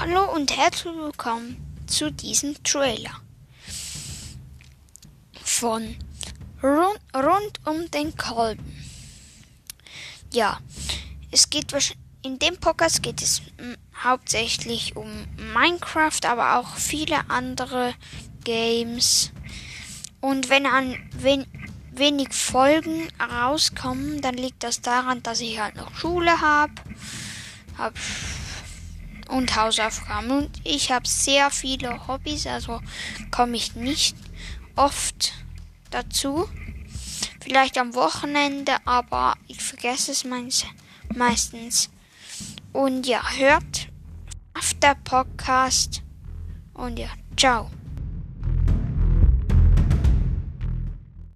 Hallo und herzlich willkommen zu diesem Trailer von Rund, rund um den Kolben. Ja, es geht in dem Podcast geht es hm, hauptsächlich um Minecraft, aber auch viele andere Games. Und wenn an wenn wenig Folgen rauskommen, dann liegt das daran, dass ich halt noch Schule habe. Hab und Hausaufgaben. Und ich habe sehr viele Hobbys, also komme ich nicht oft dazu. Vielleicht am Wochenende, aber ich vergesse es meistens. Und ja, hört auf der Podcast. Und ja, ciao.